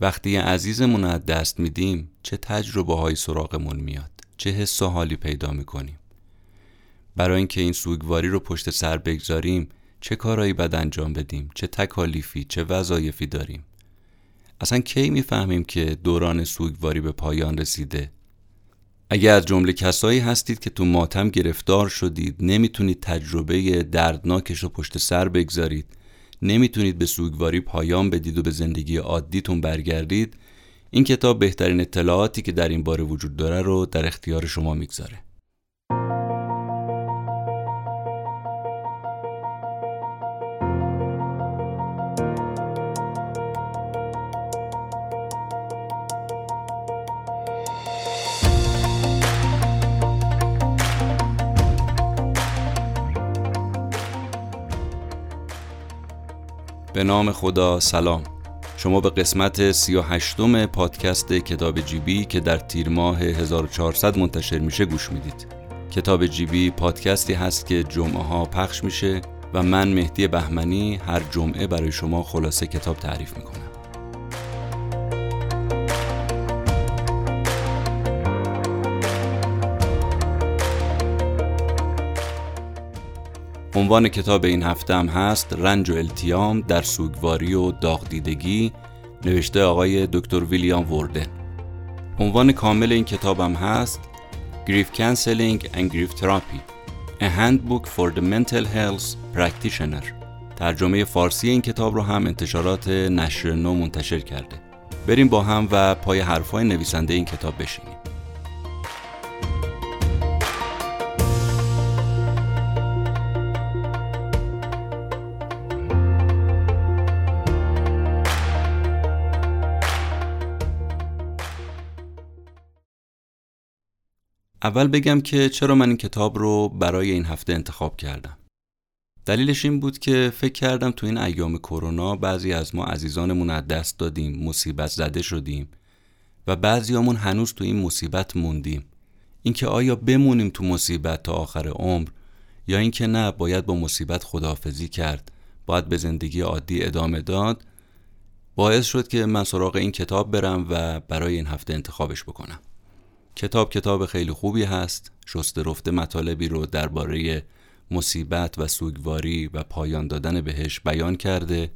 وقتی عزیزمون از دست میدیم چه تجربه های سراغمون میاد چه حس و حالی پیدا می‌کنیم. برای اینکه این سوگواری رو پشت سر بگذاریم چه کارهایی بد انجام بدیم چه تکالیفی چه وظایفی داریم. اصلا کی می‌فهمیم که دوران سوگواری به پایان رسیده؟ اگه از جمله کسایی هستید که تو ماتم گرفتار شدید نمی‌تونید تجربه دردناکش رو پشت سر بگذارید. نمی‌تونید به سوگواری پایان بدید و به زندگی عادیتون برگردید این کتاب بهترین اطلاعاتی که در این باره وجود داره رو در اختیار شما می‌گذاره. به نام خدا سلام. شما به قسمت 38 پادکست کتاب جیبی که در تیر ماه 1400 منتشر میشه گوش می‌دید. کتاب جیبی پادکستی هست که جمعه ها پخش میشه و من مهدی بهمنی هر جمعه برای شما خلاصه کتاب تعریف می‌کنم. عنوان کتاب این هفته هم هست رنج و التیام در سوگواری و داغدیدگی نوشته آقای دکتر ویلیام وردن. عنوان کامل این کتاب هم هست Grief Counseling and Grief Therapy A Handbook for the Mental Health Practitioner. ترجمه فارسی این کتاب رو هم انتشارات نشر نو منتشر کرده. بریم با هم و پای حرفای نویسنده این کتاب بشینیم. اول بگم که چرا من این کتاب رو برای این هفته انتخاب کردم. دلیلش این بود که فکر کردم تو این ایام کرونا بعضی از ما عزیزانمون از دست دادیم، مصیبت زده شدیم و بعضیامون هنوز تو این مصیبت موندیم. اینکه آیا بمونیم تو مصیبت تا آخر عمر یا اینکه نه باید با مصیبت خداحافظی کرد، باید به زندگی عادی ادامه داد، باعث شد که من سراغ این کتاب برم و برای این هفته انتخابش بکنم. کتاب کتاب خیلی خوبی هست. شسته رفته مطالبی رو درباره مصیبت و سوگواری و پایان دادن بهش بیان کرده.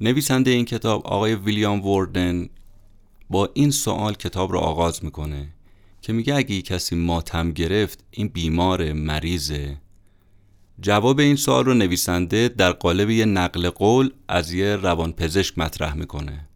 نویسنده این کتاب آقای ویلیام وردن با این سوال کتاب رو آغاز می‌کنه که میگه اگه کسی ماتم گرفت این بیمار مریضه. جواب این سوال رو نویسنده در قالب یه نقل قول از یه روانپزشک مطرح می‌کنه.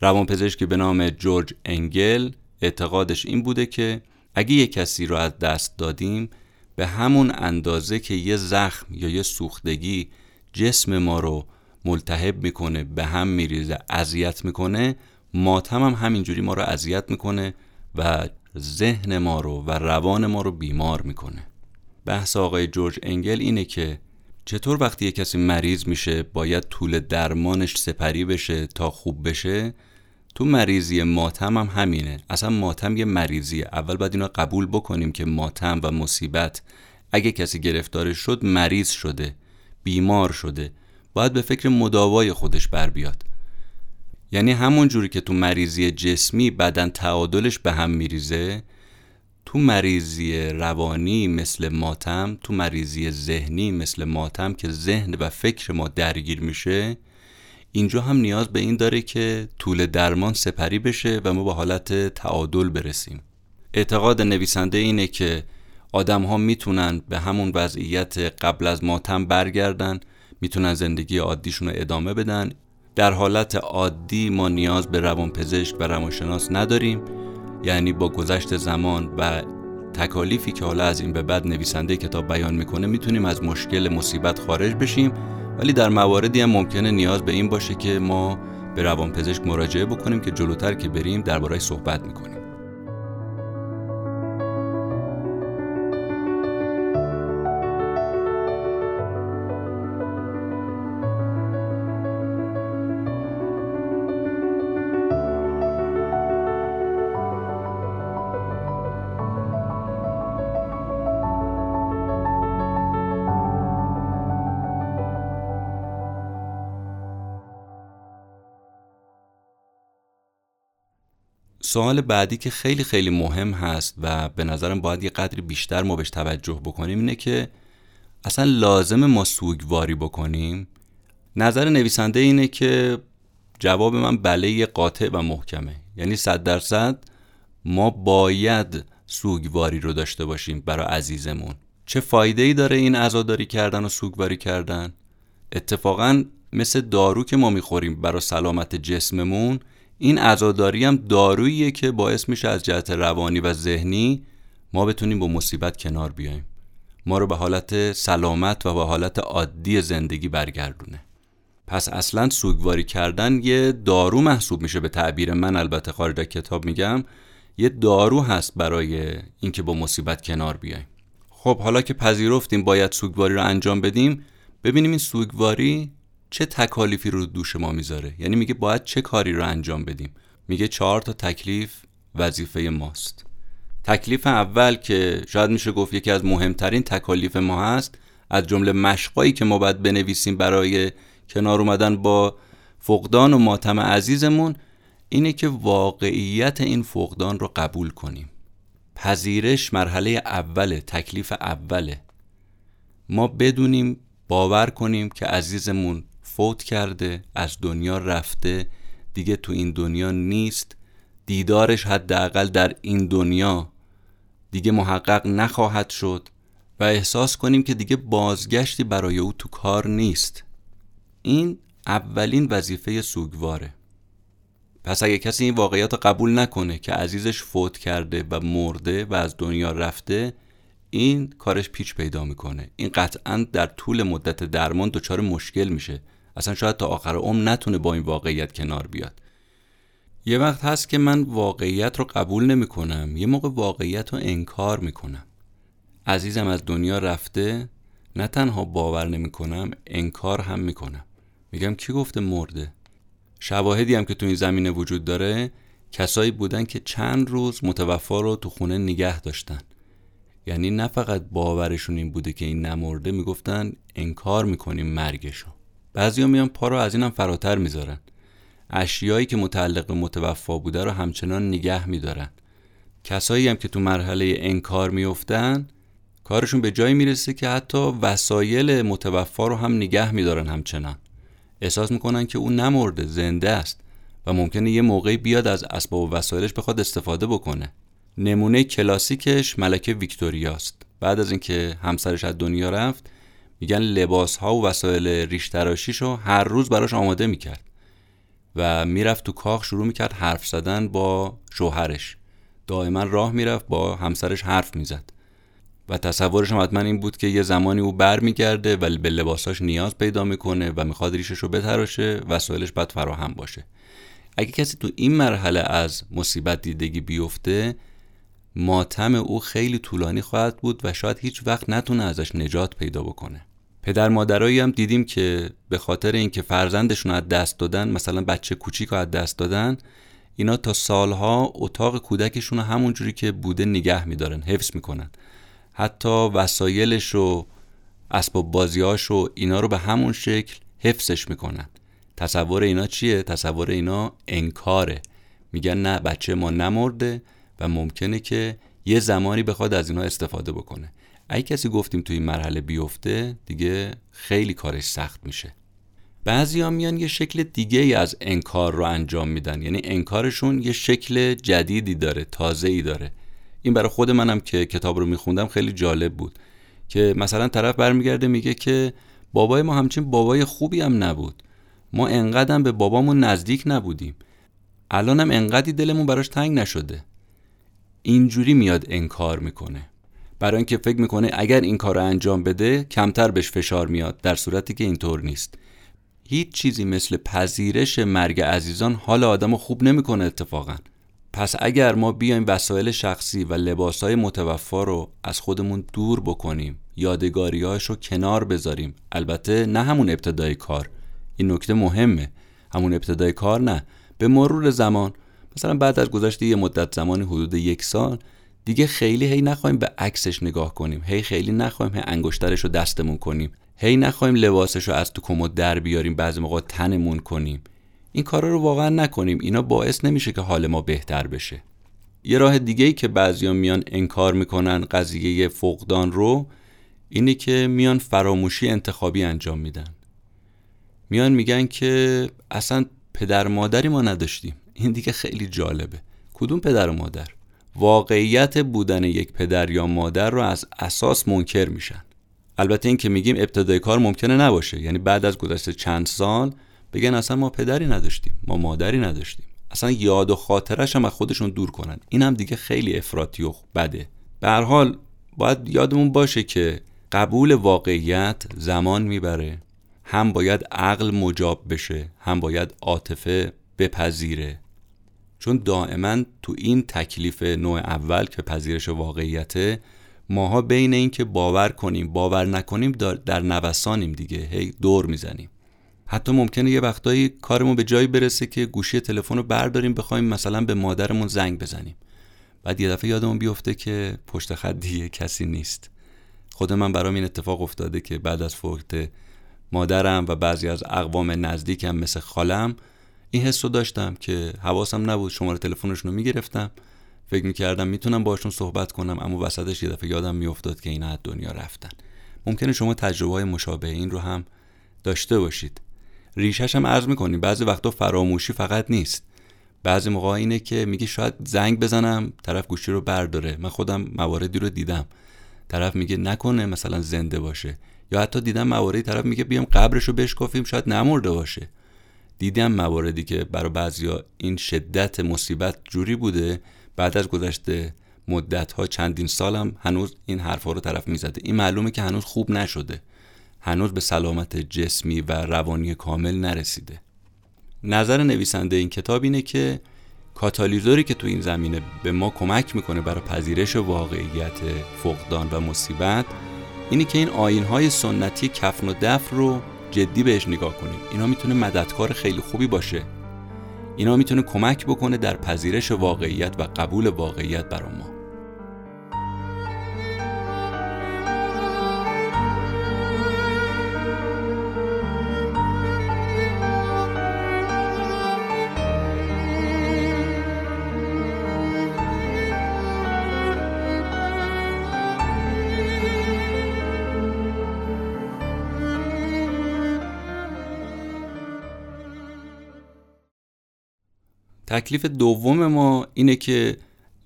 روانپزشکی به نام جورج انگل اعتقادش این بوده که اگه یه کسی رو از دست دادیم به همون اندازه که یه زخم یا یه سوختگی جسم ما رو ملتهب می‌کنه به هم میریزه اذیت می‌کنه ماتم هم همینجوری ما رو اذیت می‌کنه و ذهن ما رو و روان ما رو بیمار می‌کنه. بحث آقای جورج انگل اینه که چطور وقتی یه کسی مریض میشه باید طول درمانش سپری بشه تا خوب بشه؟ تو مریضی ماتم هم همینه. اصلا ماتم یه مریضیه. اول باید اینا قبول بکنیم که ماتم و مصیبت اگه کسی گرفتارش شد مریض شده بیمار شده. باید به فکر مداوای خودش بر بیاد. یعنی همون جوری که تو مریضی جسمی بدن تعادلش به هم میریزه تو مریضی روانی مثل ماتم تو مریضی ذهنی مثل ماتم که ذهن و فکر ما درگیر میشه اینجا هم نیاز به این داره که طول درمان سپری بشه و ما به حالت تعادل برسیم. اعتقاد نویسنده اینه که آدم ها می‌تونن به همون وضعیت قبل از ماتم برگردن می‌تونن زندگی عادیشون رو ادامه بدن. در حالت عادی ما نیاز به روانپزشک و روانشناس نداریم یعنی با گذشت زمان و تکالیفی که حالا از این به بعد نویسنده کتاب بیان می‌کنه می‌تونیم از مشکل مصیبت خارج بشیم. ولی در مواردی هم ممکنه نیاز به این باشه که ما به روانپزشک مراجعه بکنیم که جلوتر که بریم دربارهش صحبت می‌کنیم. سوال بعدی که خیلی خیلی مهم هست و به نظرم باید یه قدری بیشتر ما بهش توجه بکنیم اینه که اصلا لازم ما سوگواری بکنیم؟ نظر نویسنده اینه که جواب من بله قاطع و محکمه. یعنی صد درصد ما باید سوگواری رو داشته باشیم برای عزیزمون. چه فایده ای داره این عزاداری کردن و سوگواری کردن؟ اتفاقا مثل دارو که ما می‌خوریم برای سلامت جسممون این عزاداری هم داروییه که باعث میشه از جهت روانی و ذهنی ما بتونیم با مصیبت کنار بیایم. ما رو به حالت سلامت و به حالت عادی زندگی برگردونه. پس اصلا سوگواری کردن یه دارو محسوب میشه به تعبیر من البته خارج کتاب میگم. یه دارو هست برای اینکه با مصیبت کنار بیایم. خب حالا که پذیرفتیم باید سوگواری رو انجام بدیم ببینیم این سوگواری چه تکالیفی رو دوش ما می‌ذاره؟ یعنی میگه باید چه کاری رو انجام بدیم؟ میگه چهار تا تکلیف وظیفه ماست. تکلیف اول که شاید میشه گفت یکی از مهمترین تکالیف ما هست از جمله مشقایی که ما باید بنویسیم برای کنار اومدن با فقدان و ماتم عزیزمون اینه که واقعیت این فقدان رو قبول کنیم. پذیرش مرحله اوله تکلیف اوله. ما بدونیم باور کنیم که عزیزمون فوت کرده از دنیا رفته. دیگه تو این دنیا نیست. دیدارش حداقل در این دنیا. دیگه محقق نخواهد شد. و احساس کنیم که دیگه بازگشتی برای او تو کار نیست. این اولین وظیفه سوگواره. پس اگه کسی این واقعیت رو قبول نکنه که عزیزش فوت کرده و مرده و از دنیا رفته این کارش پیچ پیدا می‌کنه. این قطعا در طول مدت درمان دچار مشکل میشه. اصلا شاید تا آخر عمر نتونه با این واقعیت کنار بیاد. یه وقت هست که من واقعیت رو قبول نمی کنم یه موقع واقعیت رو انکار می کنم عزیزم از دنیا رفته نه تنها باور نمی کنم انکار هم می کنم میگم کی گفته مرده؟ شواهدی هم که تو این زمینه وجود داره کسایی بودن که چند روز متوفا رو تو خونه نگه داشتن. یعنی نه فقط باورشون این بوده که این نمرده می‌گفتن انکار می‌کنیم مرگشو. بعضیا میان پا رو از اینم فراتر می‌ذارن. اشیایی که متعلق به متوفا بوده رو همچنان نگه میدارن. کسایی هم که تو مرحله انکار میفتن کارشون به جایی می‌رسه که حتی وسایل متوفا رو هم نگه میدارن همچنان. احساس می‌کنن که اون نمرده زنده است و ممکنه یه موقعی بیاد از اسباب و وسایلش بخواد استفاده بکنه. نمونه کلاسیکش ملکه ویکتوریاست. بعد از اینکه همسرش از دنیا رفت میگن لباس ها و وسایل ریش رو هر روز براش آماده می‌کرد و می‌رفت تو کاخ شروع می‌کرد حرف زدن با شوهرش. دائما راه می‌رفت با همسرش حرف می‌زد. و تصورش هم حتما این بود که یه زمانی او برمیگرده و به لباساش نیاز پیدا می‌کنه و می‌خواد ریشش رو بتراشه وسایلش باید فراهم باشه. اگه کسی تو این مرحله از مصیبت دیدگی بیفته ماتم او خیلی طولانی خواهد بود و شاید هیچ وقت نتونه ازش نجات پیدا بکنه. پدر مادرایی هم دیدیم که به خاطر اینکه فرزندشون از دست دادن مثلا بچه کوچیک از دست دادن اینا تا سالها اتاق کودکشون رو همونجوری که بوده نگه میدارن حفظ می‌کنن. حتی وسایلش و اسباب بازیاش و اینا رو به همون شکل حفظش می‌کنن. تصور اینا چیه؟ تصور اینا انکاره. میگن نه بچه ما نمرده و ممکنه که یه زمانی بخواد از اینا استفاده بکنه. اگه کسی گفتیم توی این مرحله بیفته دیگه خیلی کارش سخت میشه. بعضی ها میان یه شکل دیگه ای از انکار رو انجام میدن. یعنی انکارشون یه شکل جدیدی داره تازه ای داره. این برای خود منم که کتاب رو میخوندم خیلی جالب بود. که مثلا طرف برمیگرده میگه که بابای ما همچین بابای خوبی هم نبود. ما انقدر به بابامون نزدیک نبودیم. الانم انقدی دلمون براش تنگ نشده. اینجوری میاد انکار می‌کنه. برای اینکه فکر می‌کنه اگر این کار رو انجام بده کمتر بهش فشار میاد در صورتی که اینطور نیست. هیچ چیزی مثل پذیرش مرگ عزیزان حال آدم خوب نمی‌کنه اتفاقا. پس اگر ما بیایم وسایل شخصی و لباسهای متوفا رو از خودمون دور بکنیم یادگاریهاش رو کنار بذاریم البته نه همون ابتدای کار. این نکته مهمه. همون ابتدای کار نه. به مرور زمان مثلا بعد از گذشت یه مدت زمانی حدود یک سال دیگه خیلی هی نخواهیم به عکسش نگاه کنیم. هی خیلی نخواهیم هی انگشترش رو دستمون کنیم. هی نخواهیم لباسش رو از تو کمد در بیاریم بعضی موقع تنمون کنیم. این کارا رو واقعا نکنیم. اینا باعث نمیشه که حال ما بهتر بشه. یه راه دیگه ای که بعضیا میان انکار می‌کنن قضیه فقدان رو اینه که میان فراموشی انتخابی انجام میدن. میان میگن که اصلا پدر مادری ما نداشتیم. این دیگه خیلی جالبه. کدوم پدر و مادر؟ واقعیت بودن یک پدر یا مادر رو از اساس منکر میشن. البته این که میگیم ابتدای کار ممکنه نباشه. یعنی بعد از گذشته چند سال بگن اصلا ما پدری نداشتیم ما مادری نداشتیم. اصلا یاد و خاطرش هم از خودشون دور کنن. این هم دیگه خیلی افراطی و بده. به هر حال باید یادمون باشه که قبول واقعیت زمان می‌بره. هم باید عقل مجاب بشه هم باید عاطفه بپذیره. چون دائما تو این تکلیف نوع اول که پذیرش واقعیته ماها بین این که باور کنیم باور نکنیم در نوسانیم دیگه هی دور می‌زنیم. حتی ممکنه یه وقتایی کارمون به جایی برسه که گوشی تلفن رو برداریم بخوایم مثلا به مادرمون زنگ بزنیم. بعد یه دفعه یادمون بیفته که پشت خط دیگه کسی نیست. خود من برام این اتفاق افتاده که بعد از فوت مادرم و بعضی از اقوام نزدیکم مثل خالم این حس رو داشتم که حواسم نبود شماره تلفنشون رو می‌گرفتم. فکر می‌کردم می‌تونم باشون صحبت کنم اما وسطش یه دفعه یادم میافتاد که اینا از دنیا رفتن. ممکنه شما تجربه های مشابه این رو هم داشته باشید. ریشش هم عرض می‌کنیم بعضی وقتا فراموشی فقط نیست. بعضی موقع اینه که میگه شاید زنگ بزنم طرف گوشی رو برداره. من خودم مواردی رو دیدم. طرف میگه نکنه مثلا زنده باشه. یا حتی دیدم مواردی طرف میگه بیام قبرش رو بشکافیم شاید نمرده باشه. دیدم مواردی که برای بعضیا این شدت مصیبت جوری بوده بعد از گذشته مدت ها چندین سالم هنوز این حرفا رو طرف می‌زده. این معلومه که هنوز خوب نشده. هنوز به سلامت جسمی و روانی کامل نرسیده. نظر نویسنده این کتاب اینه که کاتالیزوری که تو این زمینه به ما کمک می‌کنه برای پذیرش واقعیت فقدان و مصیبت اینه که این آینهای سنتی کفن و دف رو جدی بهش نگاه کنیم. اینا می‌تونه مددکار خیلی خوبی باشه. اینا می‌تونه کمک بکنه در پذیرش واقعیت و قبول واقعیت برای ما. تکلیف دوم ما اینه که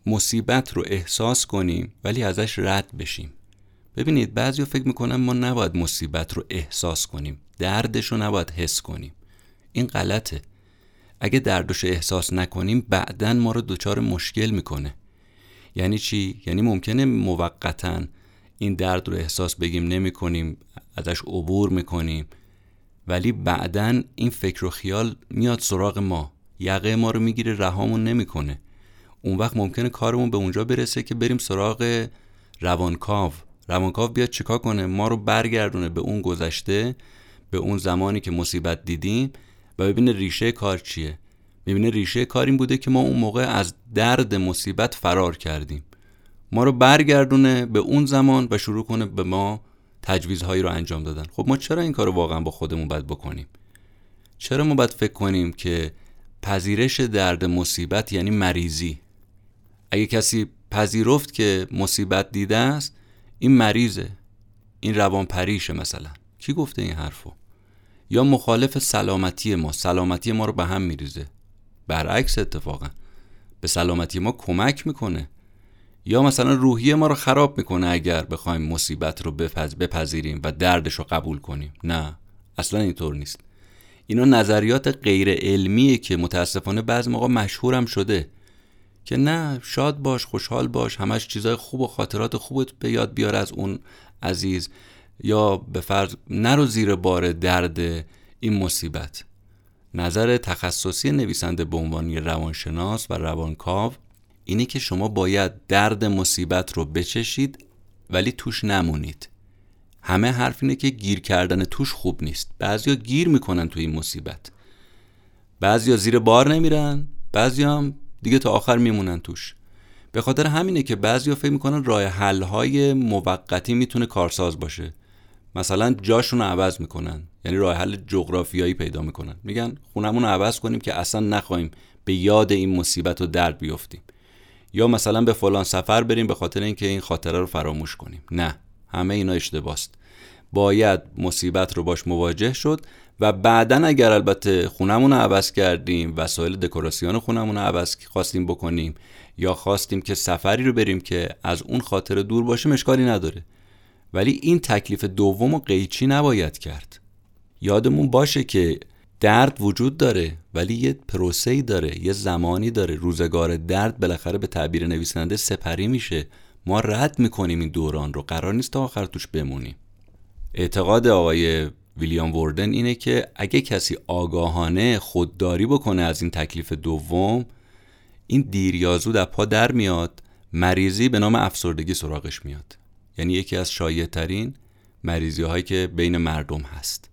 مصیبت رو احساس کنیم ولی ازش رد بشیم. ببینید بعضی فکر می‌کنن ما نباید مصیبت رو احساس کنیم. دردش رو نباید حس کنیم. این غلطه. اگه دردش احساس نکنیم بعدا ما رو دچار مشکل می‌کنه. یعنی چی؟ یعنی ممکنه موقتا این درد رو احساس بگیم نمی کنیم ازش عبور می‌کنیم. ولی بعدا این فکر و خیال میاد سراغ ما. یقه ما رو می‌گیره رهامون نمی‌کنه. اون وقت ممکنه کارمون به اونجا برسه که بریم سراغ روانکاو. روانکاو بیاد چیکار کنه؟ ما رو برگردونه به اون گذشته به اون زمانی که مصیبت دیدیم و ببینه ریشه کار چیه. می‌بینه ریشه کار این بوده که ما اون موقع از درد مصیبت فرار کردیم. ما رو برگردونه به اون زمان و شروع کنه به ما تجویزهایی رو انجام دادن. خب ما چرا این کار رو واقعا با خودمون باید بکنیم؟ چرا ما باید فکر کنیم که پذیرش درد مصیبت یعنی مریضی. اگه کسی پذیرفت که مصیبت دیده است این مریضه. این روان پریشه مثلا. کی گفته این حرفو؟ یا مخالف سلامتی ما. سلامتی ما رو به هم میریزه. برعکس اتفاقا. به سلامتی ما کمک می‌کنه. یا مثلا روحی ما رو خراب می‌کنه اگر بخوایم مصیبت رو بپذیریم و دردش رو قبول کنیم. نه. اصلا اینطور نیست. اینا نظریات غیر علمیه که متاسفانه بعض موقع مشهورم شده. که نه شاد باش خوشحال باش همش چیزای خوب و خاطرات خوبت به یاد بیار از اون عزیز. یا به فرض نرو زیر بار درد این مصیبت. نظر تخصصی نویسنده به عنوان روانشناس و روانکاو اینه که شما باید درد مصیبت رو بچشید ولی توش نمونید. همه حرف اینه که گیر کردن توش خوب نیست. بعضیا گیر می‌کنن توی این مصیبت. بعضیا زیر بار نمیرن بعضی هم دیگه تا آخر میمونن توش. به خاطر همینه که بعضیا فکر می‌کنن راه حل های موقتی می‌تونه کارساز باشه. مثلا جاشون عوض می‌کنن یعنی راه حل جغرافیایی پیدا می‌کنن. میگن خونمون عوض کنیم که اصلا نخواهیم به یاد این مصیبت و درد بیفتیم یا مثلا به فلان سفر بریم به خاطر اینکه این خاطره رو فراموش کنیم. نه. همه اینا اشتباست. باید مصیبت رو باش مواجه شد و بعدا اگر البته خونمون رو عوض کردیم وسایل دکوراسیون خونمون رو عوض خواستیم بکنیم یا خواستیم که سفری رو بریم که از اون خاطر دور باشیم اشکالی نداره. ولی این تکلیف دوم و قیچی نباید کرد. یادمون باشه که درد وجود داره ولی یه پروسه‌ای داره یه زمانی داره. روزگار درد بالاخره به تعبیر نویسنده سپری میشه. ما رد می‌کنیم این دوران رو. قرار نیست تا آخر توش بمونیم. اعتقاد آقای ویلیام وردن اینه که اگه کسی آگاهانه خودداری بکنه از این تکلیف دوم این دیر یا زود پا در میاد مریضی به نام افسردگی سراغش میاد. یعنی یکی از شایع ترین مریضی هایی که بین مردم هست.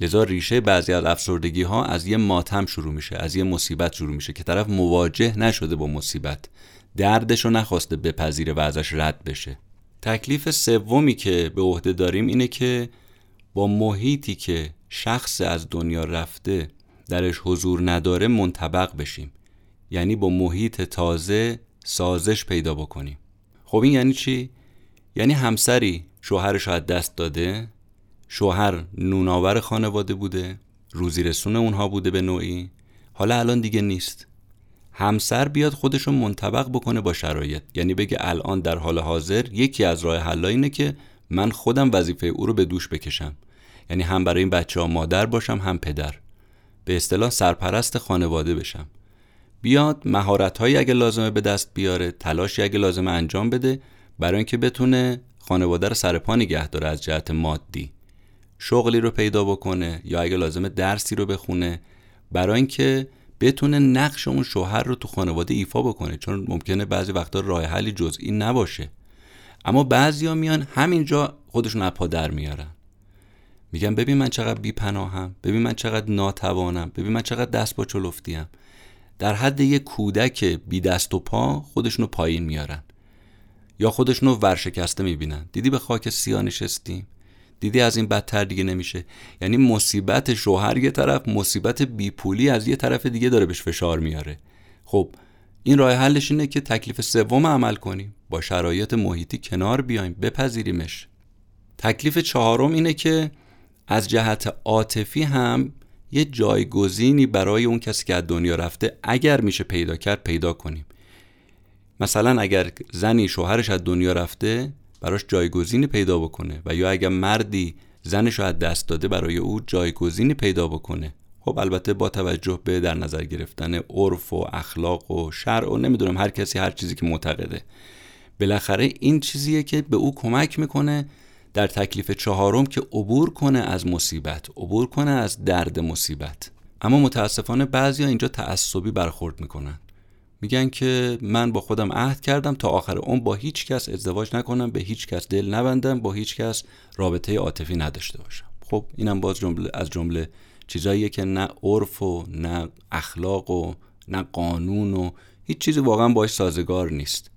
لذا ریشه بعضی از افسردگی ها از یه ماتم شروع میشه از یه مصیبت شروع میشه که طرف مواجه نشده با مصیبت. دردش رو نخواسته بپذیره و ازش رد بشه. تکلیف سومی که به عهده داریم اینه که با محیطی که شخص از دنیا رفته درش حضور نداره منطبق بشیم. یعنی با محیط تازه سازش پیدا بکنیم. خب این یعنی چی؟ یعنی همسری شوهرش از دست داده شوهر نوناور خانواده بوده روزی رسون اونها بوده به نوعی. حالا الان دیگه نیست. همسر بیاد خودش رو منطبق بکنه با شرایط. یعنی بگه الان در حال حاضر یکی از راه حل اینه که من خودم وظیفه او رو به دوش بکشم. یعنی هم برای این بچه ها مادر باشم هم پدر. به اصطلاح سرپرست خانواده بشم. بیاد مهارت هایی اگه لازمه به دست بیاره تلاشی اگه لازمه انجام بده برای اینکه بتونه خانواده رو سر پا نگه داره از جهت مادی. شغلی رو پیدا بکنه یا اگه لازمه درسی رو بخونه. برای اینکه بتونه نقش اون شوهر رو تو خانواده ایفا بکنه چون ممکنه بعضی وقتا راه حلی جزئی نباشه. اما بعضیا میان همینجا خودشون اپا در میارن. میگن ببین من چقدر بی پناهم ببین من چقدر ناتوانم ببین من چقدر دست با چلفتیم در حد یه کودک بی دست و پا خودشونو پایین میارن. یا خودشونو ورشکسته می‌بینن. دیدی به خاک سیاه نشستیم؟ دیدی از این بدتر دیگه نمیشه. یعنی مصیبت شوهر یه طرف مصیبت بیپولی از یه طرف دیگه داره بهش فشار میاره. خب این راه حلش اینه که تکلیف سوم عمل کنیم. با شرایط محیطی کنار بیایم بپذیریمش. تکلیف چهارم اینه که از جهت عاطفی هم یه جایگزینی برای اون کسی که از دنیا رفته اگر میشه پیدا کرد پیدا کنیم. مثلا اگر زنی شوهرش از دنیا رفته براش جایگزینی پیدا بکنه و یا اگر مردی زنش رو از دست داده برای او جایگزینی پیدا بکنه خب البته با توجه به در نظر گرفتن عرف و اخلاق و شرع و نمی‌دونم هر کسی هر چیزی که معتقده. بالاخره این چیزیه که به او کمک می‌کنه در تکلیف چهارم که عبور کنه از مصیبت عبور کنه از درد مصیبت. اما متاسفانه بعضیا اینجا تعصبی برخورد می‌کنن. میگن که من با خودم عهد کردم تا آخر اون با هیچ کس ازدواج نکنم به هیچ کس دل نبندم با هیچ کس رابطه عاطفی نداشته باشم. خب اینم باز جمله از جمله چیزاییه که نه عرف و نه اخلاق و نه قانون و هیچ چیزی واقعا باش سازگار نیست.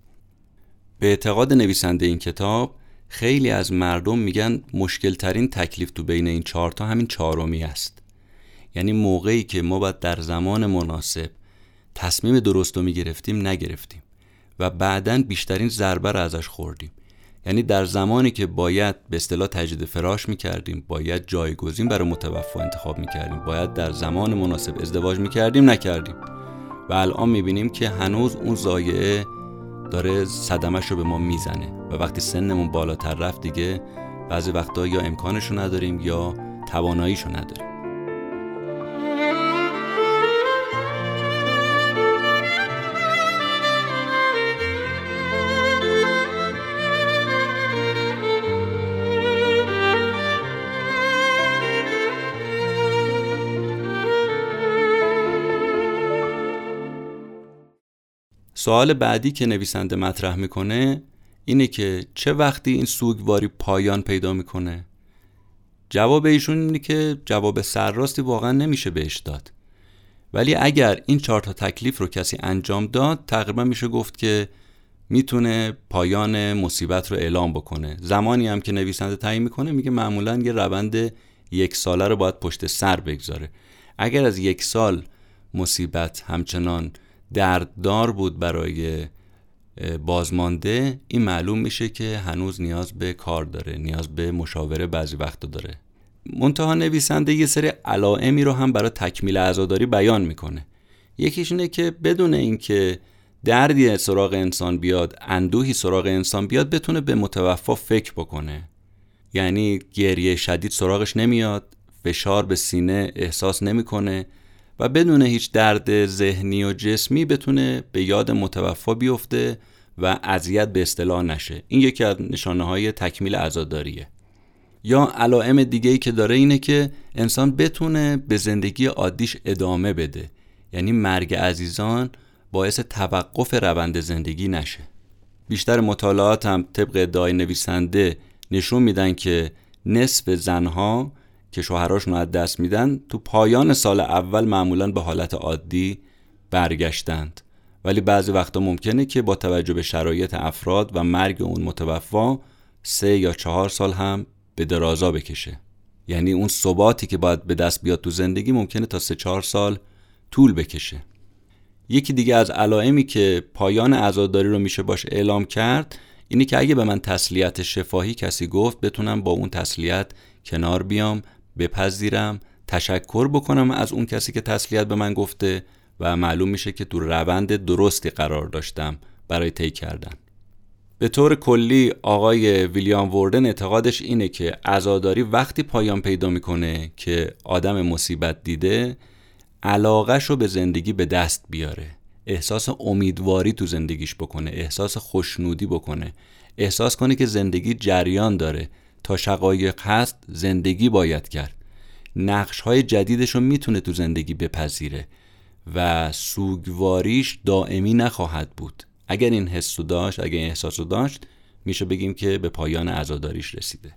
به اعتقاد نویسنده این کتاب خیلی از مردم میگن مشکل ترین تکلیف تو بین این چهار تا همین چهارمی است. یعنی موقعی که ما باید در زمان مناسب تصمیم درست رو می‌گرفتیم نگرفتیم و بعدا بیشترین ضربه رو ازش خوردیم. یعنی در زمانی که باید به اصطلاح تجدید فراش می‌کردیم باید جایگزین برای متوفا انتخاب می‌کردیم باید در زمان مناسب ازدواج می‌کردیم نکردیم. و الان می‌بینیم که هنوز اون زایعه داره صدمش رو به ما می‌زنه و وقتی سنمون بالاتر رفت دیگه بعضی وقتا یا امکانشو نداریم یا تواناییشو نداریم. سوال بعدی که نویسنده مطرح می‌کنه اینه که چه وقتی این سوگواری پایان پیدا می‌کنه؟ جواب ایشون اینه که جواب سرراستی واقعا نمیشه بهش داد. ولی اگر این چهار تا تکلیف رو کسی انجام داد تقریبا میشه گفت که می‌تونه پایان مصیبت رو اعلام بکنه. زمانی هم که نویسنده تعیین می‌کنه میگه معمولا یه روند یک ساله رو باید پشت سر بگذاره. اگر از یک سال مصیبت همچنان درددار بود برای بازمانده. این معلوم میشه که هنوز نیاز به کار داره نیاز به مشاوره بعضی وقتا داره. منتها نویسنده یه سری علائمی رو هم برای تکمیل عزاداری بیان می‌کنه. یکیش اینه که بدون اینکه دردی سراغ انسان بیاد اندوهی سراغ انسان بیاد بتونه به متوفا فکر بکنه. یعنی گریه شدید سراغش نمیاد فشار به سینه احساس نمی‌کنه. و بدون هیچ درد ذهنی و جسمی بتونه به یاد متوفا بیفته و اذیت به اصطلاح نشه. این یکی از نشانه های تکمیل عزاداریه. یا علائم دیگه ای که داره اینه که انسان بتونه به زندگی عادیش ادامه بده. یعنی مرگ عزیزان باعث توقف روند زندگی نشه. بیشتر مطالعات هم طبق ادعای نویسنده نشون میدن که نصف زنها که شوهراشون از دست میدن تو پایان سال اول معمولا به حالت عادی برگشتند. ولی بعضی وقتا ممکنه که با توجه به شرایط افراد و مرگ اون متوفا سه یا چهار سال هم به درازا بکشه. یعنی اون ثباتی که باید به دست بیاد تو زندگی ممکنه تا سه چهار سال طول بکشه. یکی دیگه از علائمی که پایان عزاداری رو میشه باش اعلام کرد اینی که اگه به من تسلیت شفاهی کسی گفت بتونم با اون تسلیت کنار بیام بپذیرم تشکر بکنم از اون کسی که تسلیت به من گفته و معلوم میشه که تو روند درستی قرار داشتم برای طی کردن. به طور کلی آقای ویلیام وردن اعتقادش اینه که عزاداری وقتی پایان پیدا می‌کنه که آدم مصیبت دیده علاقهش رو به زندگی به دست بیاره. احساس امیدواری تو زندگیش بکنه احساس خوشنودی بکنه. احساس کنه که زندگی جریان داره. تا شقایق هست زندگی باید کرد. نقش های جدیدش رو می‌تونه تو زندگی بپذیره و سوگواریش دائمی نخواهد بود. اگر این حس داشت اگر این احساس رو داشت میشه بگیم که به پایان عزاداریش رسیده.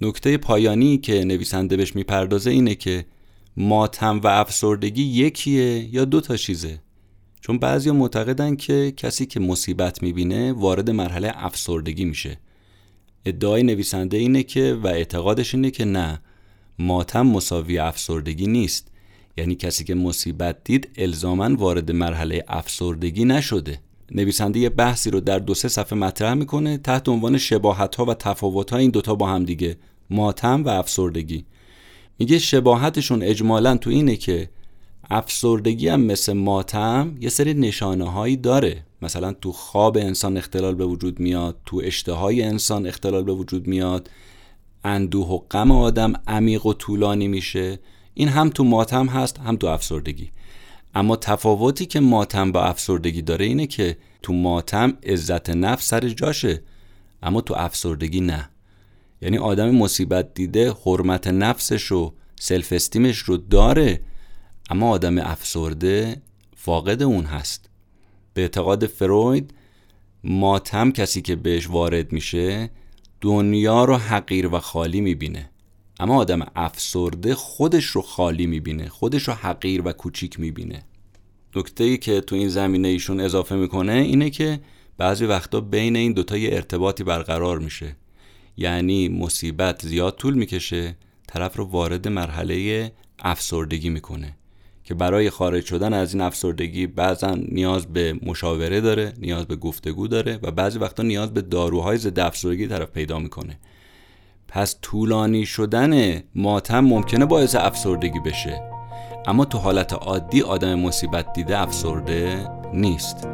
نکته پایانی که نویسنده بهش می‌پردازه اینه که ماتم و افسردگی یکیه یا دو تا چیزه؟ چون بعضی معتقدن که کسی که مصیبت می‌بینه وارد مرحله افسردگی میشه. ادعای نویسنده اینه که و اعتقادش اینه که نه ماتم مساوی افسردگی نیست. یعنی کسی که مصیبت دید الزاما وارد مرحله افسردگی نشده. نویسنده یه بحثی رو در دو سه صفحه مطرح می‌کنه تحت عنوان شباهت ها و تفاوت ها این دوتا با هم دیگه ماتم و افسردگی. میگه شباهتشون اجمالا تو اینه که افسردگی هم مثل ماتم یه سری نشانه هایی داره. مثلا تو خواب انسان اختلال به وجود میاد تو اشتهای انسان اختلال به وجود میاد اندوه و غم آدم عمیق و طولانی میشه. این هم تو ماتم هست هم تو افسردگی. اما تفاوتی که ماتم با افسردگی داره اینه که تو ماتم عزت نفس سر جاشه اما تو افسردگی نه. یعنی آدم مصیبت دیده حرمت نفسش و self-esteem ش رو داره اما آدم افسرده فاقد اون هست. به اعتقاد فروید ماتم کسی که بهش وارد میشه دنیا رو حقیر و خالی می‌بینه. اما آدم افسرده خودش رو خالی می‌بینه خودش رو حقیر و کوچیک می‌بینه. نکته ای که تو این زمینه ایشون اضافه می‌کنه اینه که بعضی وقتا بین این دوتا یه ارتباطی برقرار میشه. یعنی مصیبت زیاد طول می‌کشه طرف رو وارد مرحله افسردگی می‌کنه. که برای خارج شدن از این افسردگی بعضا نیاز به مشاوره داره نیاز به گفتگو داره و بعضی وقتا نیاز به داروهای ضد افسردگی طرف پیدا می‌کنه. پس طولانی شدن ماتم ممکنه باعث افسردگی بشه. اما تو حالت عادی آدم مصیبت دیده افسرده نیست.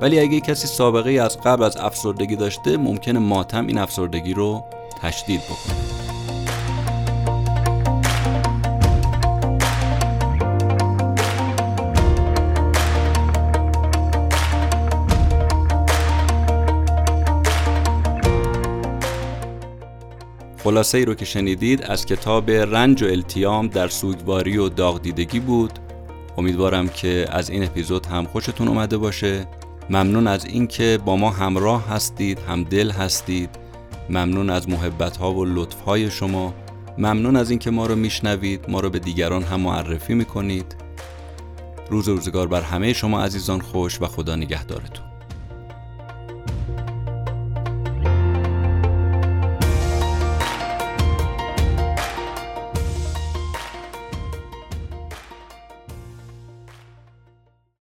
ولی اگه کسی سابقه از قبل از افسردگی داشته ممکنه ماتم این افسردگی رو تشدید بکنه. خلاصه ای رو که شنیدید از کتاب رنج و التیام در سوگواری و داغ دیدگی بود. امیدوارم که از این اپیزود هم خوشتون اومده باشه. ممنون از اینکه با ما همراه هستید هم دل هستید. ممنون از محبت ها و لطف های شما. ممنون از اینکه ما رو میشنوید ما رو به دیگران هم معرفی می‌کنید. روز روزگار بر همه شما عزیزان خوش و خدا نگهدارتون.